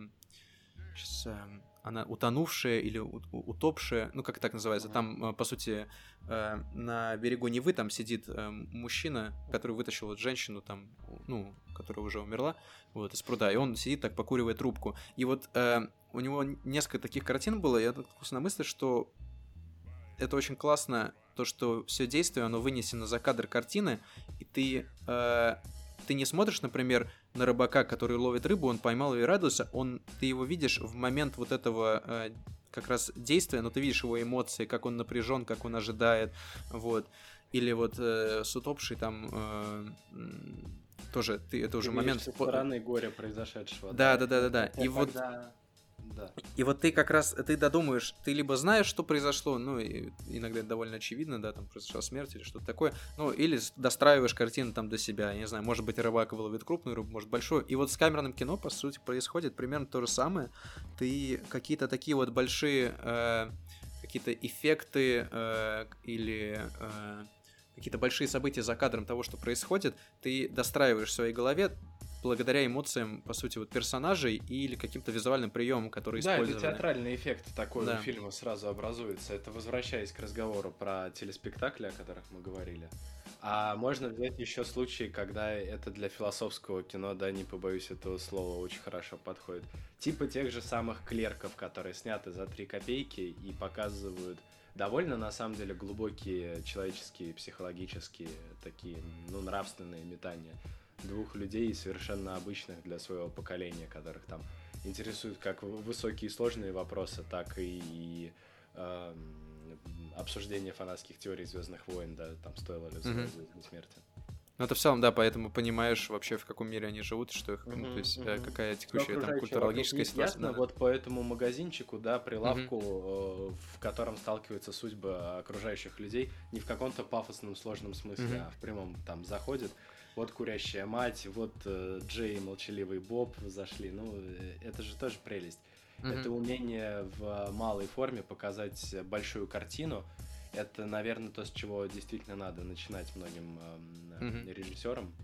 сейчас, а, она утонувшая или утопшая, ну как так называется, там, э, по сути, э, на берегу Невы там сидит э, мужчина, который вытащил вот женщину там, ну, которая уже умерла, вот, из пруда, и он сидит так, покуривая трубку. И вот у него несколько таких картин было, и я наткнулся на мысль, что это очень классно, то, что все действие, оно вынесено за кадр картины, и ты ты не смотришь, например, на рыбака, который ловит рыбу, он поймал ее и радуется, он, ты его видишь в момент вот этого э, как раз действия, но ты видишь его эмоции, как он напряжен, как он ожидает, вот. Или вот э, с утопшей там э, тоже ты это уже момент со стороны горя произошедшего. Да, да, да, да, да. И вот да. И вот ты как раз, ты додумаешь, ты либо знаешь, что произошло, ну, иногда это довольно очевидно, да, там произошла смерть или что-то такое, ну, или достраиваешь картину там до себя, я не знаю, может быть, рыбак выловит крупную рыбу, может, большую. И вот с камерным кино, по сути, происходит примерно то же самое. Ты какие-то такие вот большие, э, какие-то эффекты э, или... Э, какие-то большие события за кадром того, что происходит, ты достраиваешь в своей голове благодаря эмоциям, по сути, вот персонажей или каким-то визуальным приемам, которые да, использованы. Да, театральный эффект такой да. у фильма сразу образуется. Это возвращаясь к разговору про телеспектакли, о которых мы говорили. А можно взять еще случаи, когда это для философского кино, да, не побоюсь этого слова, очень хорошо подходит. Типа тех же самых клерков, которые сняты за 3 копейки и показывают довольно, на самом деле, глубокие человеческие, психологические, такие, ну, нравственные метания двух людей совершенно обычных для своего поколения, которых там интересуют как высокие и сложные вопросы, так и э, обсуждение фанатских теорий Звездных войн, да, там стоило ли mm-hmm. смерти. Ну, это в целом, да, поэтому понимаешь вообще, в каком мире они живут, что их, mm-hmm, ну, то есть, mm-hmm. какая текущая там культурологическая ситуация. Ясно, да. вот по этому магазинчику, да, прилавку, mm-hmm. в котором сталкиваются судьбы окружающих людей, не в каком-то пафосном сложном смысле, mm-hmm. а в прямом там заходит вот курящая мать, вот э, Джей и молчаливый Боб зашли. Ну, э, это же тоже прелесть. Mm-hmm. Это умение в малой форме показать большую картину. Это, наверное, то, с чего действительно надо начинать многим э, mm-hmm. режиссерам,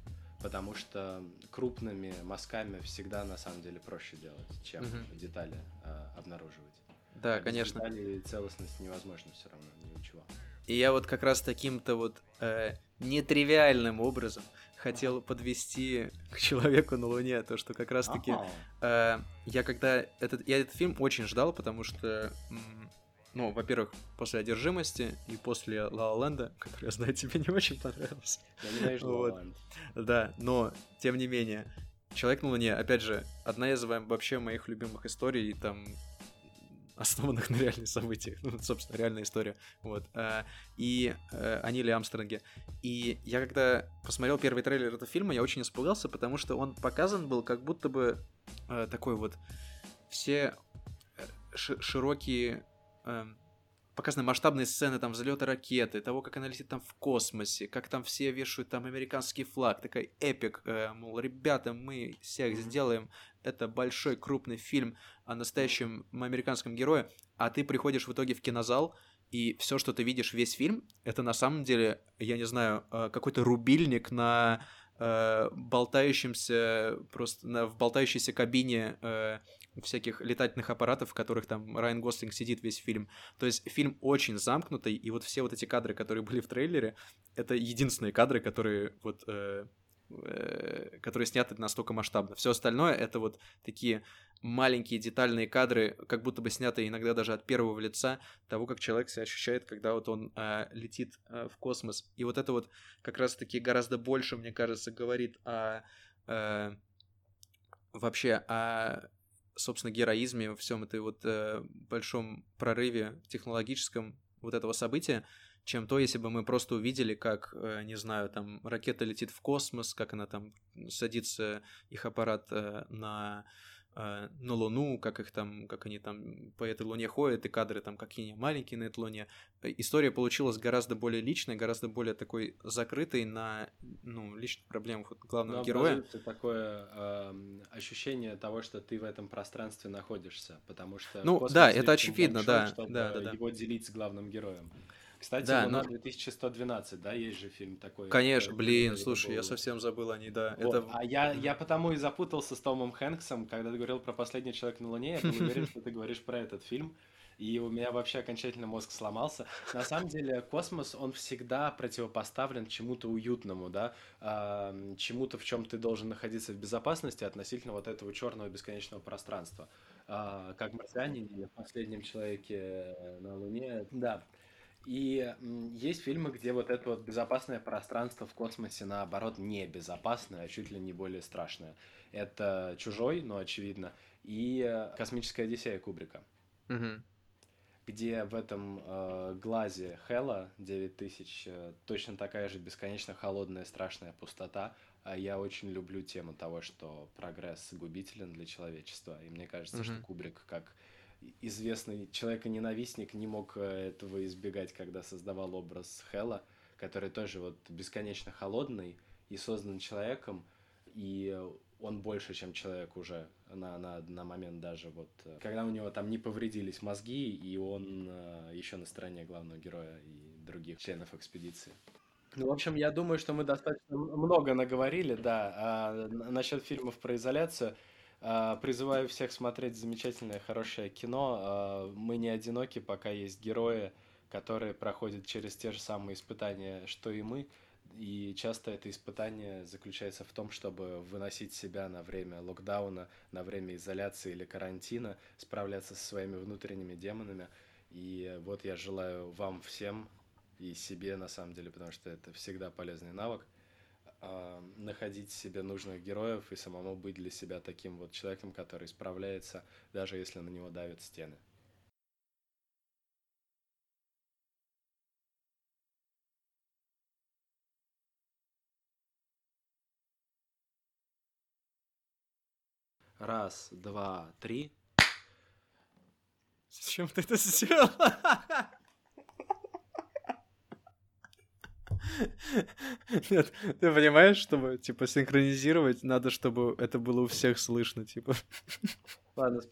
потому что крупными мазками всегда на самом деле проще делать, чем mm-hmm. детали э, обнаруживать. Да, а конечно. Детали целостность невозможно все равно, ничего. И я вот как раз таким-то вот э, нетривиальным образом хотел подвести к человеку на Луне, то что как раз-таки э, я когда этот я этот фильм очень ждал, потому что ну, во-первых, после одержимости и после Ла Ленда, который, я знаю, тебе не очень понравился. Я ненавижу вот. Да, но, тем не менее, Человек на Луне, опять же, одна из вообще моих любимых историй, там основанных на реальных событиях. Ну, собственно, реальная история. Вот. Э, и э, о Ниле Амстронге. И я когда посмотрел первый трейлер этого фильма, я очень испугался, потому что он показан был как будто бы э, такой вот все широкие эм, показаны масштабные сцены там взлета ракеты, того, как она летит там в космосе, как там все вешают там американский флаг, такой эпик, э, мол, ребята, мы всех сделаем, это большой крупный фильм о настоящем американском герое, а ты приходишь в итоге в кинозал, и все, что ты видишь весь фильм, это на самом деле, я не знаю, э, какой-то рубильник на э, болтающемся просто на, в болтающейся кабине э, всяких летательных аппаратов, в которых там Райан Гослинг сидит весь фильм. То есть фильм очень замкнутый, и вот все вот эти кадры, которые были в трейлере, это единственные кадры, которые вот... Э, э, которые сняты настолько масштабно. Все остальное это вот такие маленькие детальные кадры, как будто бы сняты иногда даже от первого лица того, как человек себя ощущает, когда вот он э, летит э, в космос. И вот это вот как раз-таки гораздо больше, мне кажется, говорит о э, вообще о собственно, героизме, во всем этой вот э, большом прорыве технологическом вот этого события, чем то, если бы мы просто увидели, как, э, не знаю, там ракета летит в космос, как она там садится, их аппарат э, на э, на Луну, как их там, как они там по этой Луне ходят, и кадры там какие маленькие на этой Луне. Э, история получилась гораздо более личной, гораздо более такой закрытой на, ну, личных проблемах вот главного Но героя. такое э, ощущение того, что ты в этом пространстве находишься, потому что... Ну, да, это очевидно, большой, да, да, да, да. Его делить с главным героем. Кстати, да, Луна но... 2112, да, есть же фильм такой. Конечно, который, блин, слушай, был... я совсем забыл о ней, да. Вот. Это... А я, я потому и запутался с Томом Хэнксом, когда ты говорил про «Последний человек на Луне», я был уверен, что ты говоришь про этот фильм, и у меня вообще окончательно мозг сломался. На самом деле космос, он всегда противопоставлен чему-то уютному, да, э, чему-то, в чем ты должен находиться в безопасности относительно вот этого черного бесконечного пространства. Э, как марсиане в «Последнем человеке на Луне», да. И есть фильмы, где вот это вот безопасное пространство в космосе, наоборот, не безопасное, а чуть ли не более страшное. Это «Чужой», ну, очевидно, и э, «Космическая Одиссея» Кубрика. Угу. Где в этом э, глазе Хела 9000 э, точно такая же бесконечно холодная страшная пустота. А я очень люблю тему того, что прогресс губителен для человечества. И мне кажется, угу. что Кубрик как известный человек-ненавистник не мог э, этого избегать, когда создавал образ Хела, который тоже вот бесконечно холодный и создан человеком, и он больше, чем человек уже на, на, на момент даже вот, э, когда у него там не повредились мозги, и он э, еще на стороне главного героя и других членов экспедиции. Ну, в общем, я думаю, что мы достаточно много наговорили, да. А насчет фильмов про изоляцию, призываю всех смотреть замечательное, хорошее кино. А, мы не одиноки, пока есть герои, которые проходят через те же самые испытания, что и мы. И часто это испытание заключается в том, чтобы выносить себя на время локдауна, на время изоляции или карантина, справляться со своими внутренними демонами. И вот я желаю вам всем и себе, на самом деле, потому что это всегда полезный навык, находить себе нужных героев и самому быть для себя таким вот человеком, который справляется, даже если на него давят стены. Раз, два, три. Зачем ты это сделал? Нет, ты понимаешь, чтобы, типа, синхронизировать, надо, чтобы это было у всех слышно, типа. Ладно,